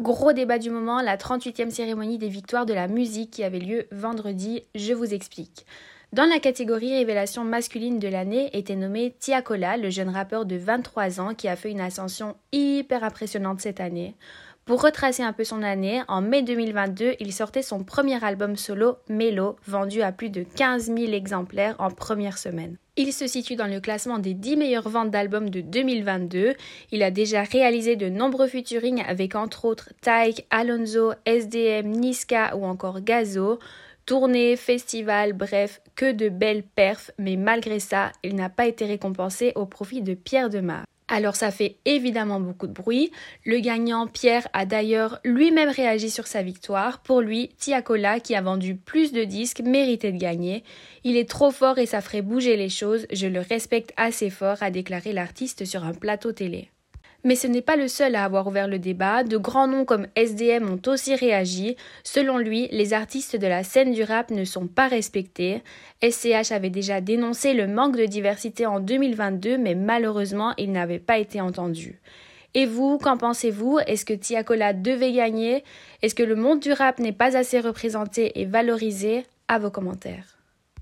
Gros débat du moment, la 38e cérémonie des victoires de la musique qui avait lieu vendredi, je vous explique. Dans la catégorie révélation masculine de l'année était nommé Tiakola, le jeune rappeur de 23 ans qui a fait une ascension hyper impressionnante cette année. Pour retracer un peu son année, en mai 2022, il sortait son premier album solo, Melo, vendu à plus de 15 000 exemplaires en première semaine. Il se situe dans le classement des 10 meilleures ventes d'albums de 2022. Il a déjà réalisé de nombreux featuring avec entre autres Tyke, Alonso, SDM, Niska ou encore Gazo. Tournée, festival, bref, que de belles perfs, mais malgré ça, il n'a pas été récompensé au profit de Pierre Demar. Alors ça fait évidemment beaucoup de bruit. Le gagnant Pierre a d'ailleurs lui-même réagi sur sa victoire. Pour lui, Tiakola, qui a vendu plus de disques, méritait de gagner. Il est trop fort et ça ferait bouger les choses. Je le respecte assez fort, a déclaré l'artiste sur un plateau télé. Mais ce n'est pas le seul à avoir ouvert le débat, de grands noms comme SDM ont aussi réagi. Selon lui, les artistes de la scène du rap ne sont pas respectés. SCH avait déjà dénoncé le manque de diversité en 2022, mais malheureusement, il n'avait pas été entendu. Et vous, qu'en pensez-vous? Est-ce que Tiakola devait gagner? Est-ce que le monde du rap n'est pas assez représenté et valorisé? À vos commentaires.